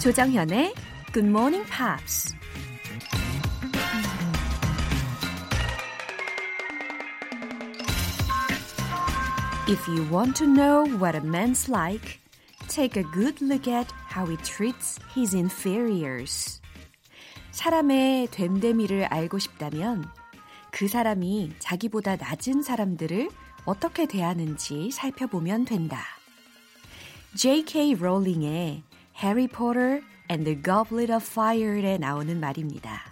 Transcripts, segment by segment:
조정현의 Good Morning Pops. If you want to know what a man's like, take a good look at how he treats his inferiors. 사람의 됨됨이를 알고 싶다면 그 사람이 자기보다 낮은 사람들을 어떻게 대하는지 살펴보면 된다. J.K. 롤링의 Harry Potter and the Goblet of Fire에 나오는 말입니다.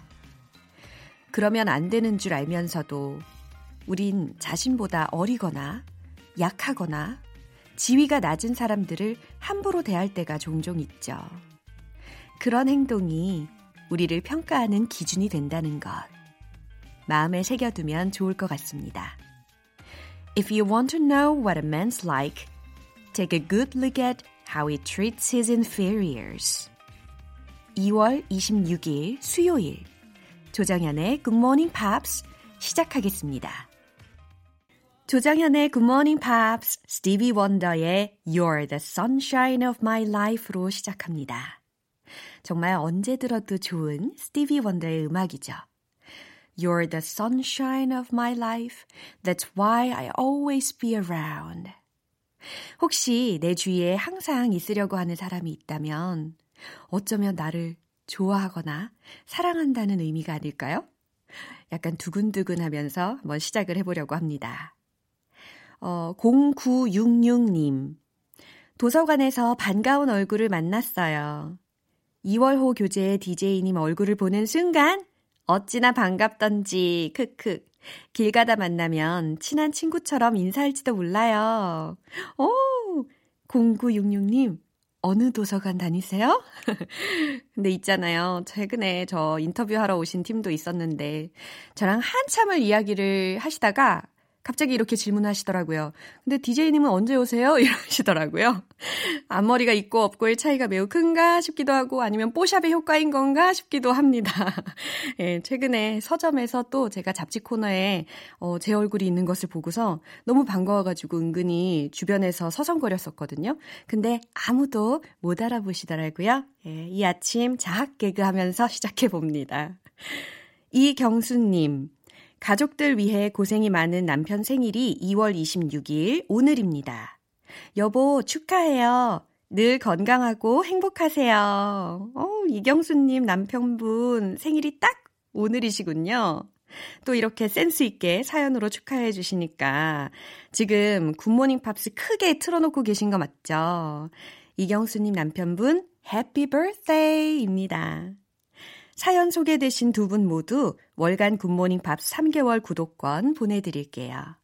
그러면 안 되는 줄 알면서도 우린 자신보다 어리거나 약하거나 지위가 낮은 사람들을 함부로 대할 때가 종종 있죠. 그런 행동이 우리를 평가하는 기준이 된다는 것. 마음에 새겨두면 좋을 것 같습니다. If you want to know what a man's like, take a good look at how he treats his inferiors. 2월 26일 수요일 조정현의 Good Morning Pops 시작하겠습니다. 조정현의 Good Morning Pops, 스티비 원더의 You're the Sunshine of My Life로 시작합니다. 정말 언제 들어도 좋은 스티비 원더의 음악이죠. You're the sunshine of my life. That's why I always be around. 혹시 내 주위에 항상 있으려고 하는 사람이 있다면 어쩌면 나를 좋아하거나 사랑한다는 의미가 아닐까요? 약간 두근두근 하면서 한번 시작을 해보려고 합니다. 어, 0966님. 도서관에서 반가운 얼굴을 만났어요. 2월호 교재의 DJ님 얼굴을 보는 순간 어찌나 반갑던지, 크크. 길 가다 만나면 친한 친구처럼 인사할지도 몰라요. 오! 0966님, 어느 도서관 다니세요? 근데 있잖아요. 최근에 저 인터뷰하러 오신 팀도 있었는데, 저랑 한참을 이야기를 하시다가, 갑자기 이렇게 질문하시더라고요. 근데 DJ님은 언제 오세요? 이러시더라고요. 앞머리가 있고 없고의 차이가 매우 큰가 싶기도 하고 아니면 뽀샵의 효과인 건가 싶기도 합니다. 예, 최근에 서점에서 또 제가 잡지 코너에 어, 제 얼굴이 있는 것을 보고서 너무 반가워가지고 은근히 주변에서 서성거렸었거든요. 근데 아무도 못 알아보시더라고요. 예, 이 아침 자학 개그 하면서 시작해 봅니다. 이경수님, 가족들 위해 고생이 많은 남편 생일이 2월 26일 오늘입니다. 여보 축하해요. 늘 건강하고 행복하세요. 어, 이경수님 남편분 생일이 딱 오늘이시군요. 또 이렇게 센스 있게 사연으로 축하해 주시니까 지금 굿모닝 팝스 크게 틀어놓고 계신 거 맞죠? 이경수님 남편분 happy birthday입니다. 사연 소개되신 두 분 모두 월간 굿모닝 팝스 3개월 구독권 보내드릴게요.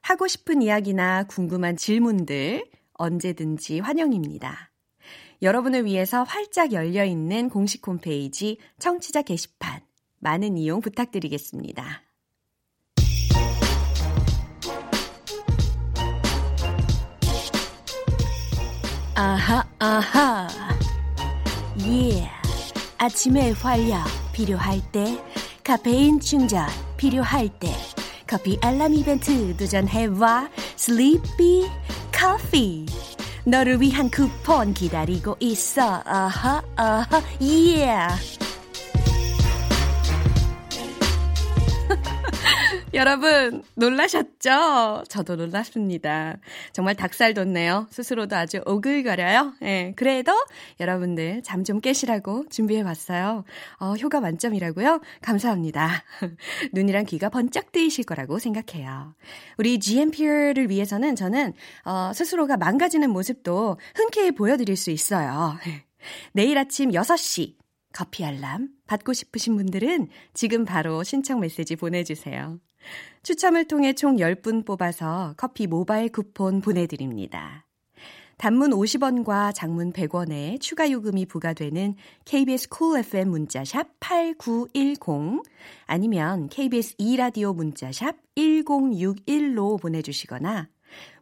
하고 싶은 이야기나 궁금한 질문들 언제든지 환영입니다. 여러분을 위해서 활짝 열려 있는 공식 홈페이지 청취자 게시판 많은 이용 부탁드리겠습니다. 아하, 아하. 예. Yeah. 아침에 활력 필요할 때, 카페인 충전 필요할 때, 커피 알람 이벤트 도전해봐. 슬리피 커피. 너를 위한 쿠폰 기다리고 있어. 아하, 아하, 예. Yeah. 여러분, 놀라셨죠? 저도 놀랐습니다. 정말 닭살 돋네요. 스스로도 아주 오글거려요. 예, 그래도 여러분들 잠 좀 깨시라고 준비해봤어요. 어, 효과 만점이라고요? 감사합니다. 눈이랑 귀가 번쩍 뜨이실 거라고 생각해요. 우리 GMP를 위해서는 저는, 어, 스스로가 망가지는 모습도 흔쾌히 보여드릴 수 있어요. 내일 아침 6시, 커피 알람 받고 싶으신 분들은 지금 바로 신청 메시지 보내주세요. 추첨을 통해 총 10분 뽑아서 커피 모바일 쿠폰 보내드립니다. 단문 50원과 장문 100원의 추가 요금이 부과되는 KBS cool FM 문자샵 8910 아니면 KBS 2라디오 문자샵 1061로 보내주시거나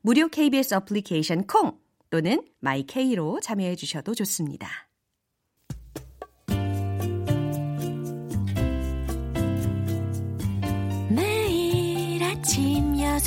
무료 KBS 어플리케이션 콩 또는 마이케이로 참여해 주셔도 좋습니다.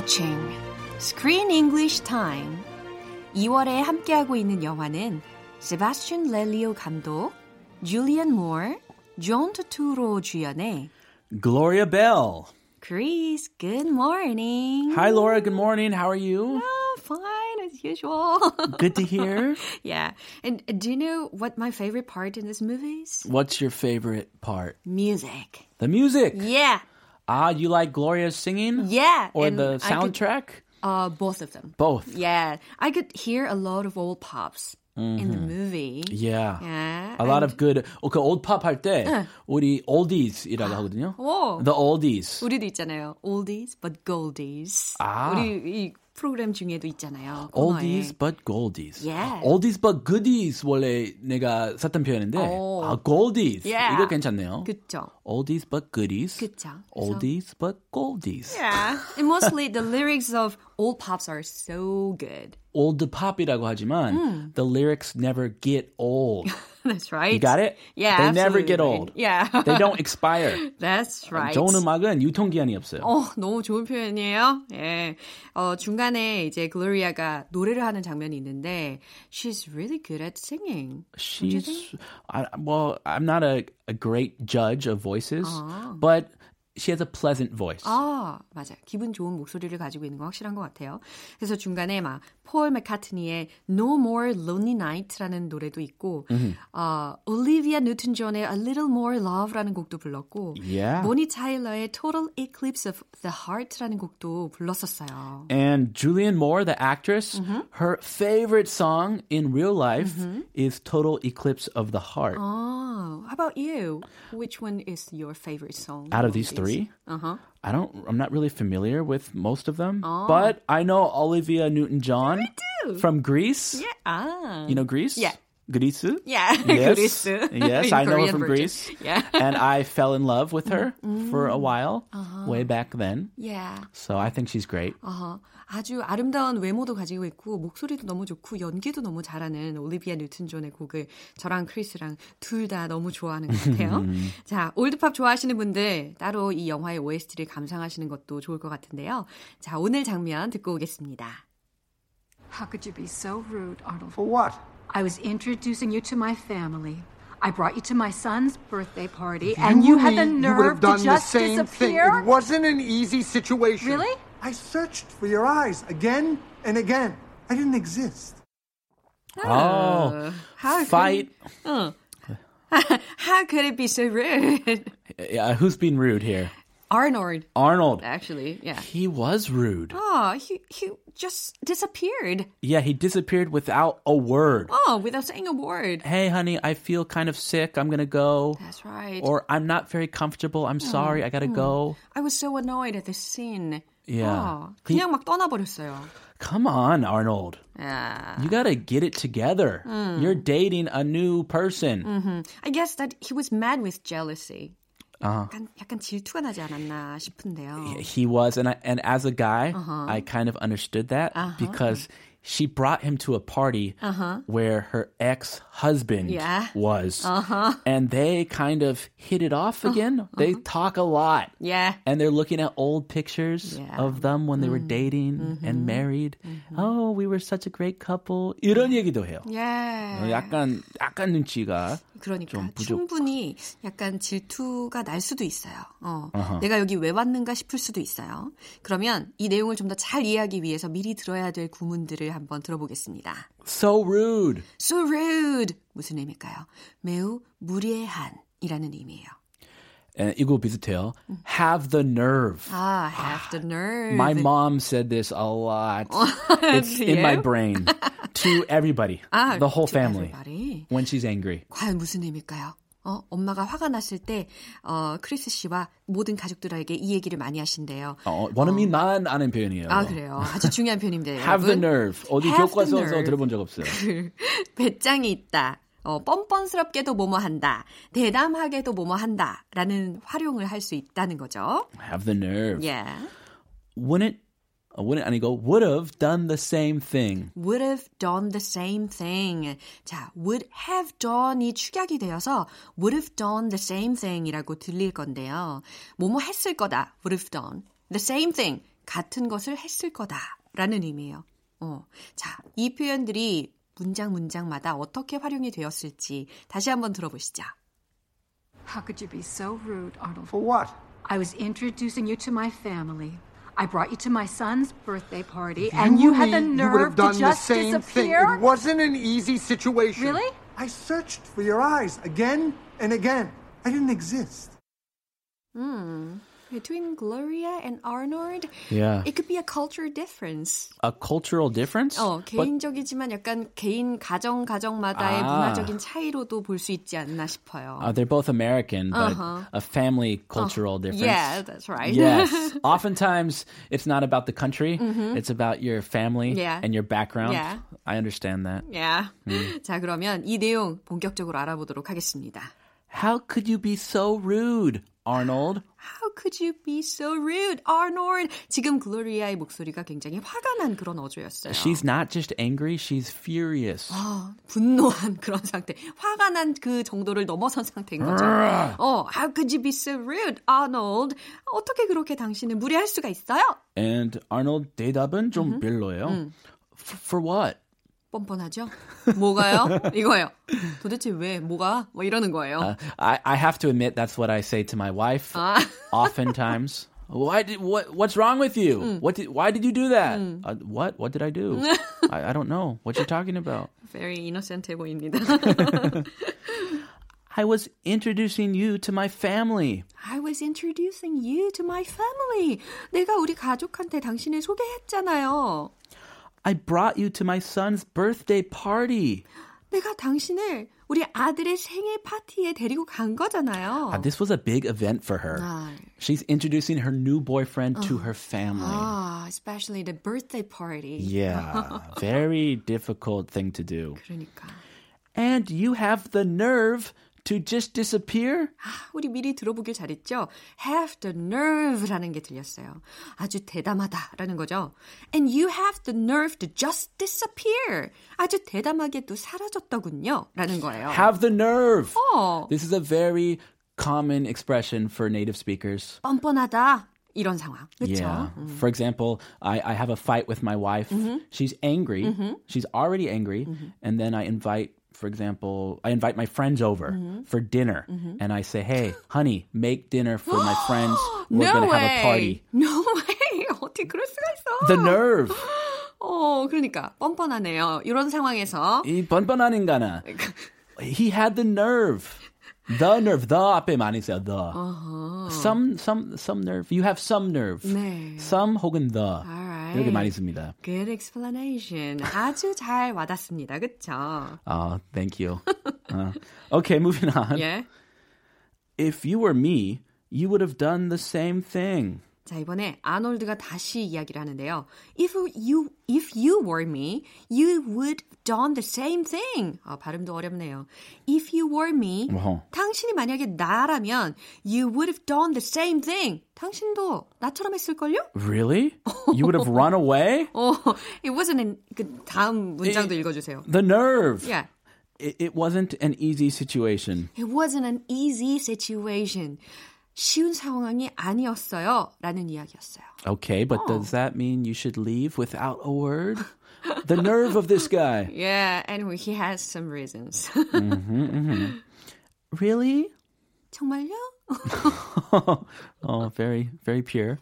Heart Touching. Screen English Time. 2월에 함께하고 있는 영화는 세바스찬 렐리오 감독, 줄리안 모어, 존 투투로 주연의 Gloria Bell. Chris, good morning. Hi, Laura. Good morning. How are you? Oh, fine as usual. Good to hear. yeah. And uh, do you know what my favorite part in this movie is? What's your favorite part? Music. The music. Yeah. Ah, you like Gloria's singing? Yeah. Or and the I could- soundtrack? uh, both of them. Both. Yeah. I could hear a lot of old pops in the movie. Yeah. Yeah. A lot and- of good. 어, 그 old pop 할 때 우리 oldies이라고 하거든요. 오. The oldies. 우리도 있잖아요. Oldies but goldies. 아. 우리 이 프로그램 중에도 있잖아요. 코너에. Oldies but goldies. Yeah. Oldies but goodies 원래 내가 썼던 표현인데 오. 아 goldies Yeah. 이거 괜찮네요. 그쵸. Oldies but goodies. 그쵸. 그래서- Oldies but goldies. Yeah. And mostly the lyrics of old pops are so good. Old pop이라고 하지만 the lyrics never get old. That's right. You got it? Yeah. They never get absolutely. old. Yeah. They don't expire. That's right. 좋은 음악은 유통기한이 없어요. 어, 너무 좋은 표현이에요. 예. 어, 중간에 이제 글로리아가 노래를 하는 장면이 있는데 she's really good at singing. She's? I, well, I'm not a, a great judge of voices, 아. but she has a pleasant voice. 아, 맞아요. 기분 좋은 목소리를 가지고 있는 거 확실한 것 같아요. 그래서 중간에 막 폴 맥카트니의 No More Lonely Night라는 노래도 있고, 어, 올리비아 뉴튼 존의 A Little More Love라는 곡도 불렀고, Yeah. 모니 타일러의 Total Eclipse of the Heart라는 곡도 불렀었어요. And Julianne Moore, the actress, Mm-hmm. her favorite song in real life is Total Eclipse of the Heart. Oh, how about you? Which one is your favorite song? Out of these three, Uh-huh. I don't. I'm not really familiar with most of them, oh. but I know Olivia Newton-John from Greece. Yeah, ah. you know Greece. Yeah. Greece. Yeah, yes, Greece. yes, I know her from. Greece. Yeah, and I fell in love with her mm. for a while, uh-huh. way back then. Yeah. So I think she's great. Uh huh. 아주 아름다운 외모도 가지고 있고 목소리도 너무 좋고 연기도 너무 잘하는 올리비아 뉴튼 존의 곡을 저랑 크리스랑 둘 다 너무 좋아하는 것 같아요. 자, 올드팝 좋아하시는 분들 따로 이 영화의 OST를 감상하시는 것도 좋을 것 같은데요. 자, 오늘 장면 듣고 오겠습니다. How could you be so rude, Arnold? For what? I was introducing you to my family. I brought you to my son's birthday party, and you had the you nerve have done to just the same disappear. thing. It wasn't an easy situation. Really? I searched for your eyes again and again. I didn't exist. Oh, oh. How fight. Could, oh. how could it be so rude? Yeah, who's being rude here? Arnold, Arnold. actually, yeah. He was rude. Oh, he, he just disappeared. Yeah, he disappeared without a word. Oh, without saying a word. Hey, honey, I feel kind of sick. I'm gonna go. That's right. Or I'm not very comfortable. I'm sorry. I gotta go. I was so annoyed at this scene. Yeah. 어, 그냥 막 떠나버렸어요. Come on, Arnold. 야. You gotta get it together. You're dating a new person. I guess that he was mad with jealousy. Uh-huh. 약간, 약간 질투가 나지 않았나 싶은데요. He was, and I, and as a guy, I kind of understood that because she brought him to a party where her ex husband Yeah. was, and they kind of hit it off again. They talk a lot. Yeah. And they're looking at old pictures Yeah. of them when they were dating and married. Oh, we were such a great couple. 이런 얘기도 해요. Yeah. 약간 약간 눈치가 그러니까. 충분히 약간 질투가 날 수도 있어요. 어, 내가 여기 왜 왔는가 싶을 수도 있어요. 그러면 이 내용을 좀 더 잘 이해하기 위해서 미리 들어야 될 구문들을 한번 들어보겠습니다. so rude. So rude 무슨 의미일까요? 매우 무례한 이라는 의미예요. 에, 이거 비슷해요. Have the nerve. 아, have the nerve. My mom said this a lot. it's in my brain to everybody, 아, the whole family, everybody. when she's angry. 과연 무슨 의미일까요? 어, 엄마가 화가 났을 때 어, 크리스 씨와 모든 가족들에게 이 얘기를 많이 하신대요. 어, 원어민만 어. 아는 표현이에요. 아 그래요. 아주 중요한 표현인데 Have the nerve. 어디 교과서에서 들어본 적 없어요. 배짱이 있다. 어, 뻔뻔스럽게도 뭐뭐 한다. 대담하게도 뭐뭐 한다. 라는 활용을 할 수 있다는 거죠. Have the nerve. Yeah. Wouldn't wouldn't 아니고 would have done the same thing. would have done the same thing. 자, would have done이 축약이 되어서 would have done the same thing이라고 들릴 건데요. 뭐뭐 했을 거다. would have done the same thing. 같은 것을 했을 거다라는 의미예요. 어. 자, 이 표현들이 문장 문장마다 어떻게 활용이 되었을지 다시 한번 들어보시죠. How could you be so rude, Arnold? For what? I was introducing you to my family. I brought you to my son's birthday party, you and you had the nerve you would have done to just the same disappear. Thing. It wasn't an easy situation. Really? I searched for your eyes again and again. I didn't exist. Hmm. between Gloria and Arnold, yeah. it could be a culture difference. A cultural difference? 어, 개인적이지만 약간 개인 가정 가정마다의 아. 문화적인 차이로도 볼 수 있지 않나 싶어요. Uh, they're both American, but Uh-huh. a family cultural difference. Yeah, that's right. Yes. Oftentimes, it's not about the country. It's about your family Yeah. and your background. Yeah. I understand that. yeah. 자, 그러면 이 내용 본격적으로 알아보도록 하겠습니다. How could you be so rude, Arnold? How could you be so rude, Arnold? 지금 글로리아의 목소리가 굉장히 화가 난 그런 어조였어요. She's not just angry, she's furious. 아, 분노한 그런 상태. 화가 난 그 정도를 넘어선 상태인 거죠. 어, how could you be so rude, Arnold? 어떻게 그렇게 당신은 무례할 수가 있어요? And Arnold 대답은 좀 별로예요. For what? 뻔뻔하죠? 뭐가요? 이거예요. 도대체 왜, 뭐가? 뭐 이러는 거예요. Uh, I, I have to admit that's what I say to my wife 아. oftentimes. Why did what? What's wrong with you? What did? Why did you do that? Uh, what? What did I do? I, I don't know. What you're talking about? Very innocent해 보입니다. I was introducing you to my family. I was introducing you to my family. 내가 우리 가족한테 당신을 소개했잖아요. I brought you to my son's birthday party. 내가 당신을 우리 아들의 생일 파티에 데리고 간 거잖아요. Uh, this was a big event for her. 아, She's introducing her new boyfriend to her family. 아, especially the birthday party. Yeah, very difficult thing to do. 그러니까. And you have the nerve to just disappear? 아, 우리 미리 들어보길 잘했죠? have the nerve라는 게 들렸어요. 아주 대담하다라는 거죠. And you have the nerve to just disappear. 아주 대담하게 또 사라졌더군요. 라는 거예요. Have the nerve. 어, This is a very common expression for native speakers. 뻔뻔하다. 이런 상황. 그렇죠? Yeah. For example, I, I have a fight with my wife. She's angry. She's already angry. And then I invite, for example, I invite my friends over for dinner. And I say, hey, honey, make dinner for my friends. We're no going to way. have a party. No way. 어떻게 그럴 수가 있어? The nerve. 어, 그러니까 뻔뻔하네요. 이런 상황에서 이 번번한 인간아. He had the nerve. The nerve. The 앞에 많이 써요. The. Some, some, some nerve. You have some nerve. 네. Some 혹은 the. Alright. 이렇게 많이 씁니다. Good explanation. 아주 잘 와닿습니다. 그쵸? Oh, thank you. Uh, okay, moving on. 예. If you were me, you would have done the same thing. 자, 이번에 아놀드가 다시 이야기를 하는데요. If you, if you were me, you would done the same thing. 아, 발음도 어렵네요. If you were me, 어허. 당신이 만약에 나라면 you would have done the same thing. 당신도 나처럼 했을걸요? Really? You would have run away? 어, it wasn't an, 그 다음 문장도 읽어주세요. The nerve. Yeah. It, it wasn't an easy situation. It wasn't an easy situation. 쉬운 상황이 아니었어요. 라는 이야기였어요. Okay, but does that mean you should leave without a word? The nerve of this guy. Yeah, and he has some reasons. Really? 정말요? oh, very, very pure.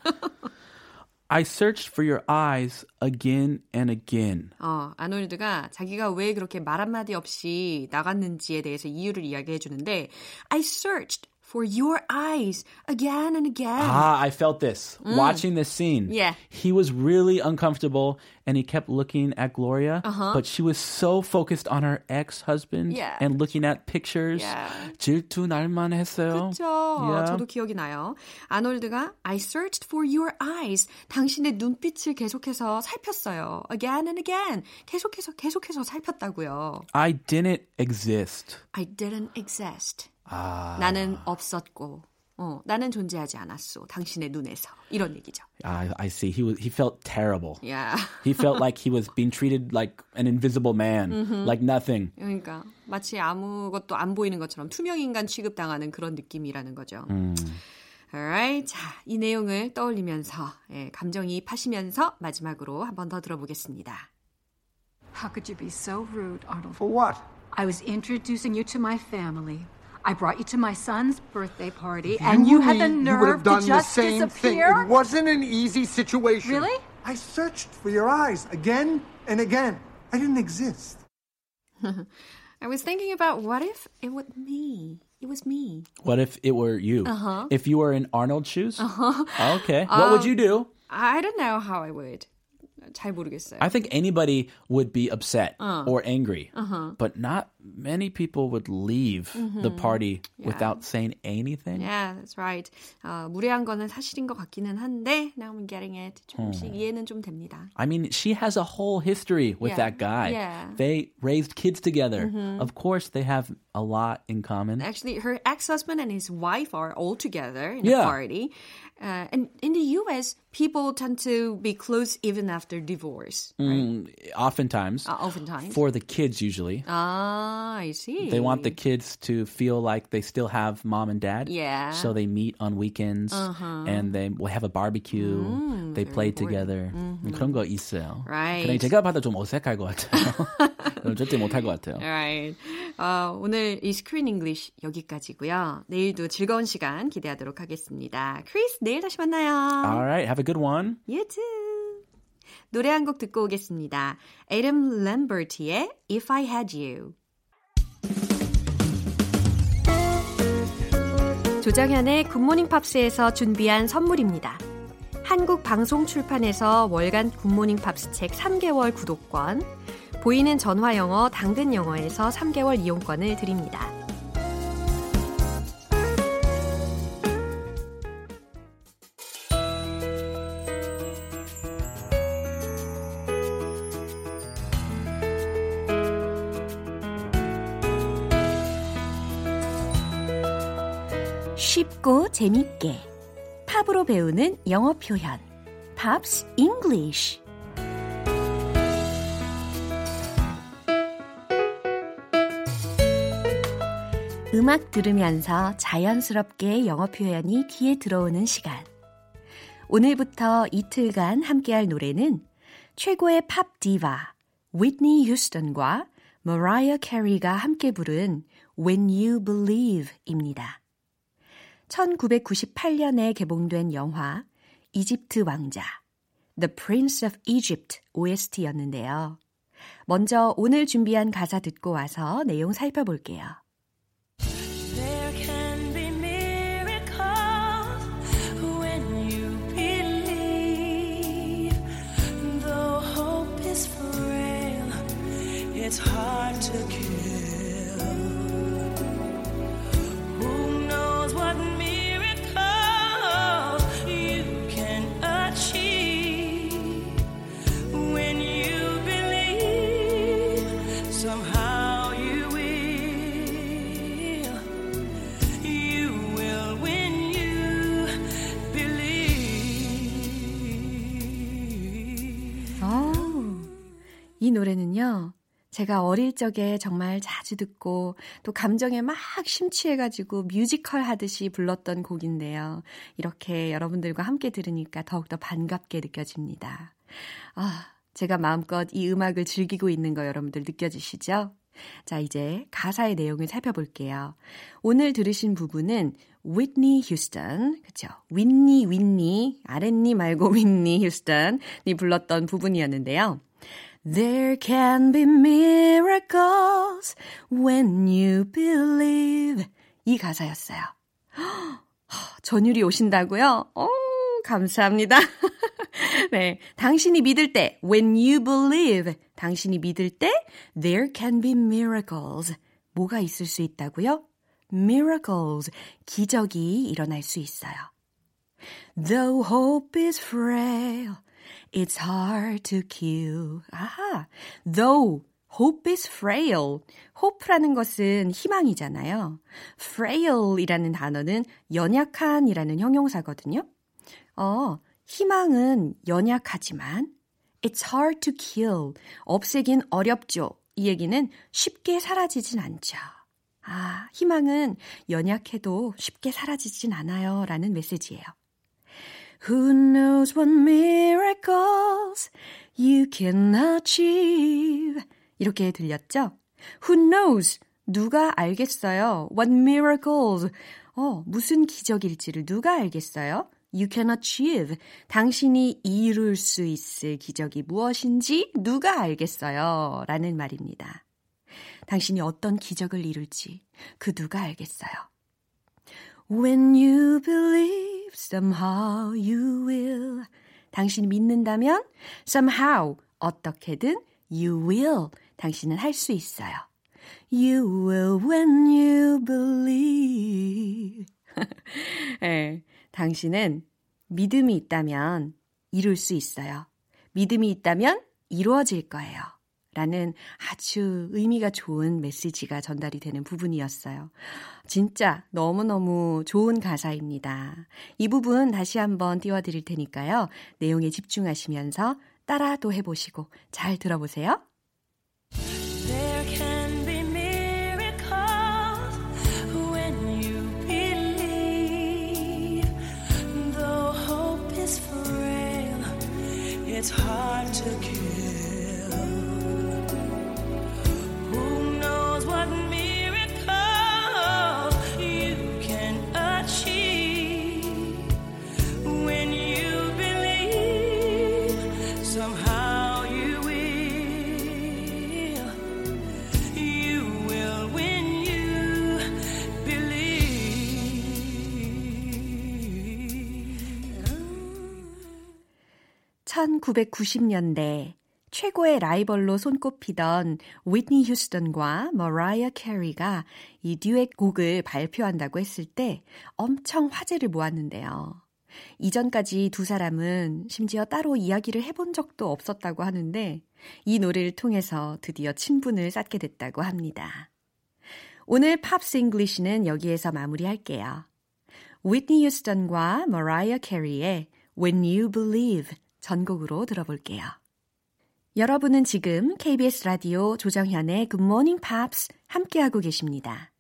I searched for your eyes again and again. 어, 아놀드가 자기가 왜 그렇게 말 한마디 없이 나갔는지에 대해서 이유를 이야기해 주는데 I searched for your eyes again and again. Ah, I felt this watching this scene. Yeah. He was really uncomfortable and he kept looking at Gloria, but she was so focused on her ex-husband Yeah. and looking at pictures. Yeah. 질투 날만 했어요. 그렇죠. Yeah. 저도 기억이 나요. 아놀드가 I searched for your eyes. 당신의 눈빛을 계속해서 살폈어요. Again and again. 계속해서 계속해서 살폈다고요. I didn't exist. I didn't exist. 아. 나는 없었고, 어, 나는 존재하지 않았어. 당신의 눈에서. 이런 얘기죠. I, I see. He was he felt terrible. Yeah. He felt like he was being treated like an invisible man, like nothing. 그러니까 마치 아무것도 안 보이는 것처럼 투명 인간 취급당하는 그런 느낌이라는 거죠. Alright. 자, 이 내용을 떠올리면서 예, 감정이입하시면서 마지막으로 한 번 더 들어보겠습니다. How could you be so rude, Arnold? For what? I was introducing you to my family. I brought you to my son's birthday party, and you had the and you would nerve have done to just the same disappear. thing. It wasn't an easy situation. Really? I searched for your eyes again and again. I didn't exist. I was thinking about what if it was me? It was me. What if it were you? Uh-huh. If you were in Arnold's shoes? Okay. What would you do? I don't know how I would. 잘 모르겠어요. I think anybody would be upset Uh. or angry, Uh-huh. but not many people would leave the party without saying anything. Yeah, that's right. 어, 무례한 거는 사실인 것 같기는 한데, now I'm getting it. 조금씩 이해는 좀 됩니다. I mean, she has a whole history with Yeah. that guy. Yeah. They raised kids together. Of course, they have a lot in common. Actually, her ex-husband and his wife are all together in Yeah. a party. Uh, and in the U.S., people tend to be close even after divorce, right? Mm, oftentimes, Uh, oftentimes. for the kids, usually. ah, I see. They want the kids to feel like they still have mom and dad. Yeah. So they meet on weekends and they will have a barbecue. they play together. 그런 거 있어요. Right. 그냥 제가 봐도 좀 어색할 것 같아요. 절대 못할 것 같아요. Alright. 어, 오늘 이 스크린 잉글리쉬 여기까지고요. 내일도 즐거운 시간 기대하도록 하겠습니다. 크리스, 내일 다시 만나요. All right. Have a good one. You too. 노래 한 곡 듣고 오겠습니다. Adam Lambert의 If I Had You. 조정현의 굿모닝 팝스에서 준비한 선물입니다. 한국 방송 출판에서 월간 굿모닝 팝스 책 3개월 구독권, 보이는 전화 영어 당근 영어에서 3개월 이용권을 드립니다. 쉽고 재밌게. 팝으로 배우는 영어 표현. Pops English 음악 들으면서 자연스럽게 영어 표현이 귀에 들어오는 시간. 오늘부터 이틀간 함께할 노래는 최고의 팝 디바 위트니 휴스턴과 머라이어 캐리가 함께 부른 When You Believe입니다. 1998년에 개봉된 영화 이집트 왕자 The Prince of Egypt OST였는데요. 먼저 오늘 준비한 가사 듣고 와서 내용 살펴볼게요. There can be miracles 제가 어릴 적에 정말 자주 듣고 또 감정에 막 심취해가지고 뮤지컬 하듯이 불렀던 곡인데요. 이렇게 여러분들과 함께 들으니까 더욱더 반갑게 느껴집니다. 아, 제가 마음껏 이 음악을 즐기고 있는 거 여러분들 느껴지시죠? 자, 이제 가사의 내용을 살펴볼게요. 오늘 들으신 부분은 위트니 휴스턴, 그쵸? 윈니, 윈니, 아랫니 말고 윈니 휴스턴이 불렀던 부분이었는데요. There can be miracles when you believe. 이 가사였어요. 전율이 오신다고요? 오, 감사합니다. 네. 당신이 믿을 때, when you believe, 당신이 믿을 때, there can be miracles. 뭐가 있을 수 있다고요? miracles. 기적이 일어날 수 있어요. Though hope is frail, it's hard to kill. 아하. Though hope is frail. hope라는 것은 희망이잖아요. frail이라는 단어는 연약한이라는 형용사거든요. 어, 희망은 연약하지만 it's hard to kill. 없애긴 어렵죠. 이 얘기는 쉽게 사라지진 않죠. 아, 희망은 연약해도 쉽게 사라지진 않아요. 라는 메시지예요. Who knows what miracles you can achieve? 이렇게 들렸죠? Who knows? 누가 알겠어요? What miracles? 어, 무슨 기적일지를 누가 알겠어요? You can achieve. 당신이 이룰 수 있을 기적이 무엇인지 누가 알겠어요? 라는 말입니다. 당신이 어떤 기적을 이룰지 그 누가 알겠어요? When you believe, somehow you will. 당신이 믿는다면 somehow 어떻게든 you will. 당신은 할 수 있어요. You will when you believe. 네, 당신은 믿음이 있다면 이룰 수 있어요. 믿음이 있다면 이루어질 거예요. 라는 아주 의미가 좋은 메시지가 전달이 되는 부분이었어요. 진짜 너무너무 좋은 가사입니다. 이 부분 다시 한번 띄워드릴 테니까요. 내용에 집중하시면서 따라도 해보시고 잘 들어보세요. There can be miracles 1990년대 최고의 라이벌로 손꼽히던 위트니 휴스턴과 머라이어 캐리가 이 듀엣 곡을 발표한다고 했을 때 엄청 화제를 모았는데요. 이전까지 두 사람은 심지어 따로 이야기를 해본 적도 없었다고 하는데 이 노래를 통해서 드디어 친분을 쌓게 됐다고 합니다. 오늘 Pops English는 여기에서 마무리할게요. 위트니 휴스턴과 머라이어 캐리의 When You Believe 전곡으로 들어볼게요. 여러분은 지금 KBS 라디오 조정현의 Good Morning Pops 함께하고 계십니다.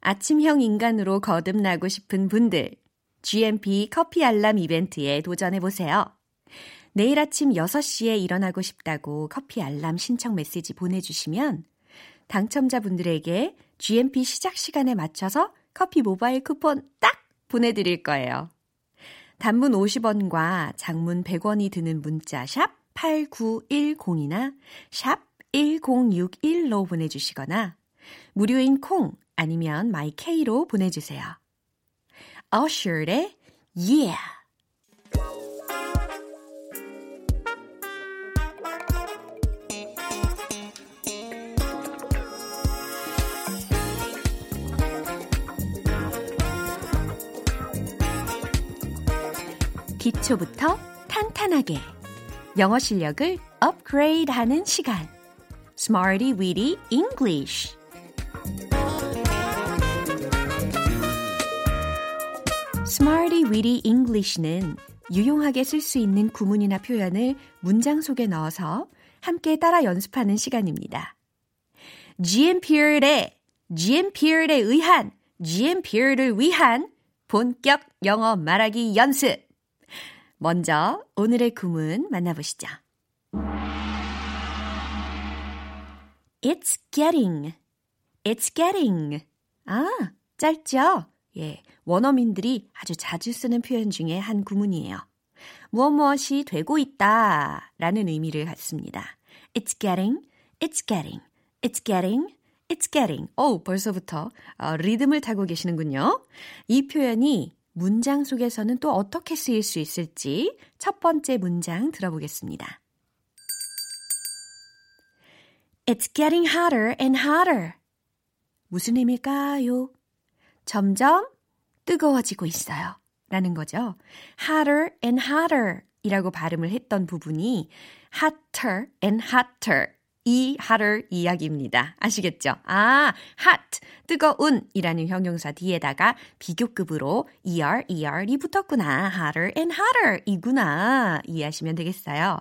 아침형 인간으로 거듭나고 싶은 분들, GMP 커피 알람 이벤트에 도전해보세요. 내일 아침 6시에 일어나고 싶다고 커피 알람 신청 메시지 보내주시면 당첨자분들에게 GMP 시작 시간에 맞춰서 커피 모바일 쿠폰 딱 보내드릴 거예요. 단문 50원과 장문 100원이 드는 문자 샵 8910이나 샵 1061로 보내주시거나 무료인 콩 아니면 마이케이로 보내주세요. Usher의 Yeah! 기초부터 탄탄하게 영어 실력을 업그레이드 하는 시간 Smarty Weedy English Smarty Weedy English는 유용하게 쓸 수 있는 구문이나 표현을 문장 속에 넣어서 함께 따라 연습하는 시간입니다. GMP의 GMP에 의한 GMP를 위한 본격 영어 말하기 연습. 먼저 오늘의 구문 만나보시죠. It's getting. It's getting. 아, 짧죠? 예, 원어민들이 아주 자주 쓰는 표현 중에 한 구문이에요. 무엇 무엇이 되고 있다 라는 의미를 갖습니다. It's getting, it's getting, it's getting, It's getting. 오, 벌써부터 어, 리듬을 타고 계시는군요. 이 표현이 문장 속에서는 또 어떻게 쓰일 수 있을지 첫 번째 문장 들어보겠습니다. It's getting hotter and hotter. 무슨 의미일까요? 점점 뜨거워지고 있어요. 라는 거죠. hotter and hotter 이라고 발음을 했던 부분이 hotter and hotter 이 hotter 이야기입니다. 아시겠죠? 아, hot, 뜨거운 이라는 형용사 뒤에다가 비교급으로 er, er이 붙었구나. hotter and hotter 이구나. 이해하시면 되겠어요.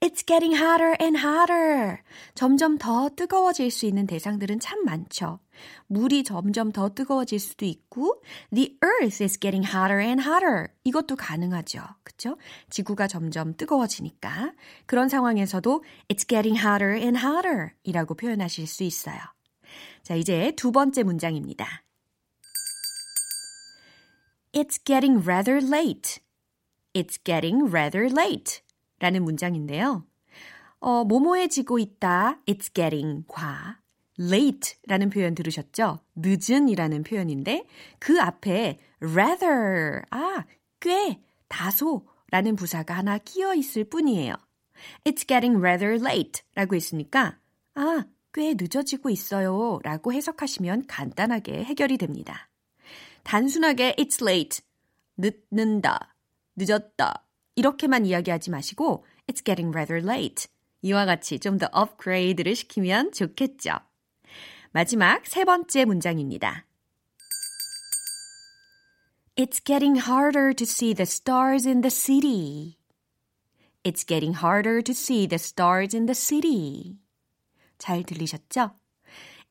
It's getting hotter and hotter. 점점 더 뜨거워질 수 있는 대상들은 참 많죠. 물이 점점 더 뜨거워질 수도 있고 The earth is getting hotter and hotter. 이것도 가능하죠. 그쵸? 지구가 점점 뜨거워지니까 그런 상황에서도 It's getting hotter and hotter 이라고 표현하실 수 있어요. 자, 이제 두 번째 문장입니다. It's getting rather late. It's getting rather late. 라는 문장인데요. 어, 모모해지고 있다. It's getting 과 late라는 표현 들으셨죠? 늦은이라는 표현인데 그 앞에 rather 아, 꽤 다소라는 부사가 하나 끼어 있을 뿐이에요. It's getting rather late 라고 했으니까 아, 꽤 늦어지고 있어요 라고 해석하시면 간단하게 해결이 됩니다. 단순하게 it's late, 늦는다, 늦었다 이렇게만 이야기하지 마시고 it's getting rather late 이와 같이 좀 더 업그레이드를 시키면 좋겠죠. 마지막 세 번째 문장입니다. It's getting harder to see the stars in the city. It's getting harder to see the stars in the city. 잘 들리셨죠?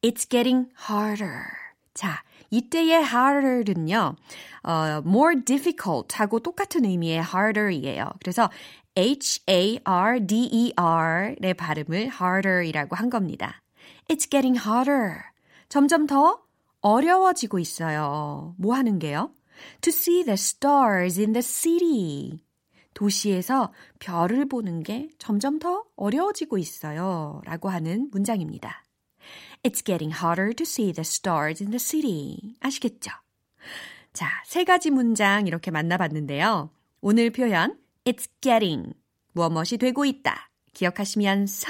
It's getting harder. 자, 이때의 harder는요, 어, more difficult 하고 똑같은 의미의 harder이에요. 그래서 H-A-R-D-E-R의 발음을 harder이라고 한 겁니다. It's getting hotter. 점점 더 어려워지고 있어요. 뭐 하는 게요? To see the stars in the city. 도시에서 별을 보는 게 점점 더 어려워지고 있어요. 라고 하는 문장입니다. It's getting harder to see the stars in the city. 아시겠죠? 자, 세 가지 문장 이렇게 만나봤는데요. 오늘 표현 It's getting 무엇이 되고 있다. 기억하시면서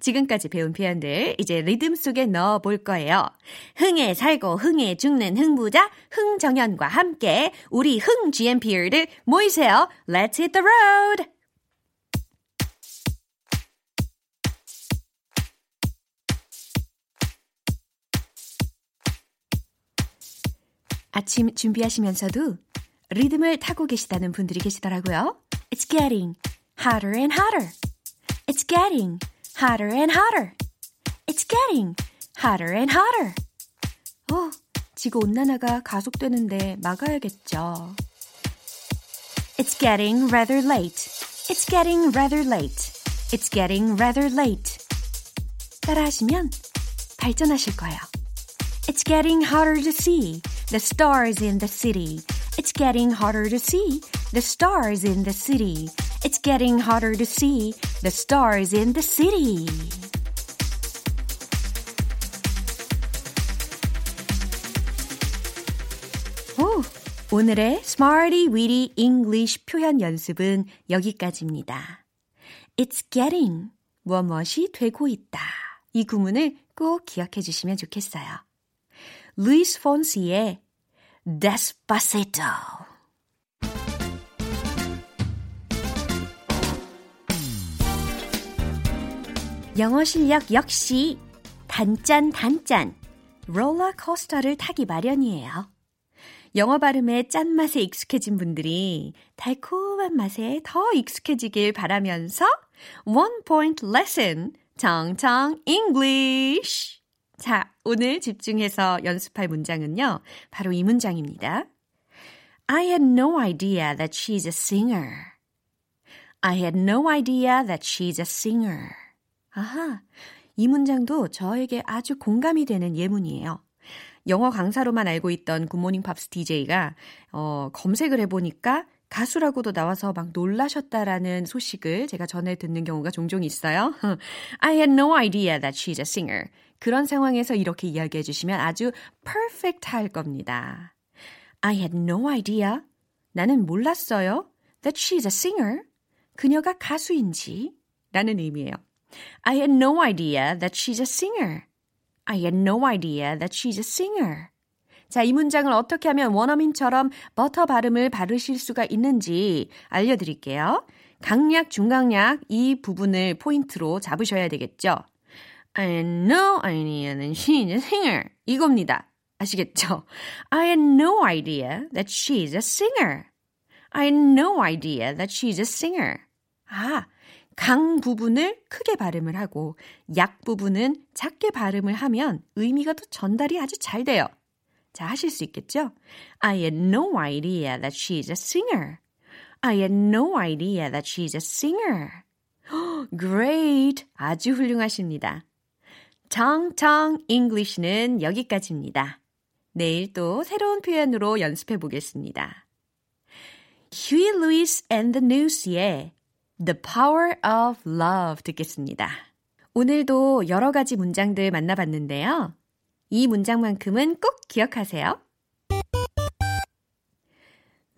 지금까지 배운 표현들 이제 리듬 속에 넣어 볼 거예요. 흥에 살고 흥에 죽는 흥부자 흥정현과 함께 우리 흥 GMP를 모이세요. Let's hit the road! 아침 준비하시면서도 리듬을 타고 계시다는 분들이 계시더라고요. It's getting hotter and hotter. It's getting hotter and hotter. It's getting hotter and hotter. 어, 지구 온난화가 가속되는데 막아야겠죠. It's getting rather late. It's getting rather late. It's getting rather late. 따라하시면 발전하실 거예요. It's getting harder to see the stars in the city. It's getting harder to see the stars in the city. It's getting harder to see the stars in the city. 오, 오늘의 Smarty Weedy English 표현 연습은 여기까지입니다. It's getting 무엇이 되고 있다. 이 구문을 꼭 기억해 주시면 좋겠어요. 루이스 폰시의 Despacito. 영어 실력 역시 단짠 단짠 롤러코스터를 타기 마련이에요. 영어 발음의 짠맛에 익숙해진 분들이 달콤한 맛에 더 익숙해지길 바라면서 One Point Lesson 정정 English 자, 오늘 집중해서 연습할 문장은요. 바로 이 문장입니다. I had no idea that she's a singer. I had no idea that she's a singer. 아하, 이 문장도 저에게 아주 공감이 되는 예문이에요. 영어 강사로만 알고 있던 굿모닝 팝스 DJ가 어, 검색을 해보니까 가수라고도 나와서 막 놀라셨다라는 소식을 제가 전에 듣는 경우가 종종 있어요. I had no idea that she's a singer. 그런 상황에서 이렇게 이야기해 주시면 아주 perfect 할 겁니다. I had no idea. 나는 몰랐어요. That she's a singer. 그녀가 가수인지. 라는 의미예요. I had no idea that she's a singer. I had no idea that she's a singer. 자, 이 문장을 어떻게 하면 원어민처럼 버터 발음을 바르실 수가 있는지 알려드릴게요. 강약, 중강약 이 부분을 포인트로 잡으셔야 되겠죠. I had no idea that she's a singer. 이겁니다. 아시겠죠? I had no idea that she's a singer. I had no idea that she's a singer. 아, 강 부분을 크게 발음을 하고 약 부분은 작게 발음을 하면 의미가 더 전달이 아주 잘 돼요. 자, 하실 수 있겠죠? I had no idea that she's a singer. I had no idea that she's a singer. Great! 아주 훌륭하십니다. 정정 English는 여기까지입니다. 내일 또 새로운 표현으로 연습해 보겠습니다. Huey Lewis and the News의 The Power of Love 듣겠습니다. 오늘도 여러 가지 문장들 만나봤는데요. 이 문장만큼은 꼭 기억하세요.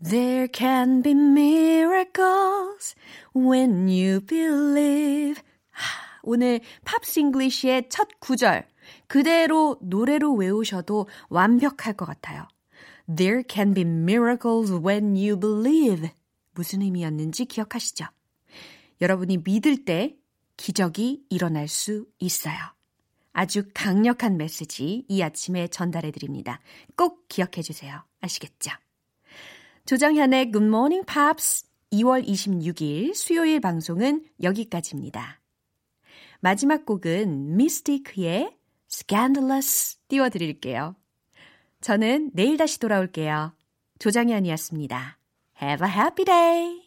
There can be miracles when you believe. 하, 오늘 Pops English의 첫 구절 그대로 노래로 외우셔도 완벽할 것 같아요. There can be miracles when you believe. 무슨 의미였는지 기억하시죠? 여러분이 믿을 때 기적이 일어날 수 있어요. 아주 강력한 메시지 이 아침에 전달해 드립니다. 꼭 기억해 주세요. 아시겠죠? 조정현의 Good Morning Pops 2월 26일 수요일 방송은 여기까지입니다. 마지막 곡은 미스티크의 Scandalous 띄워드릴게요. 저는 내일 다시 돌아올게요. 조정현이었습니다. Have a happy day!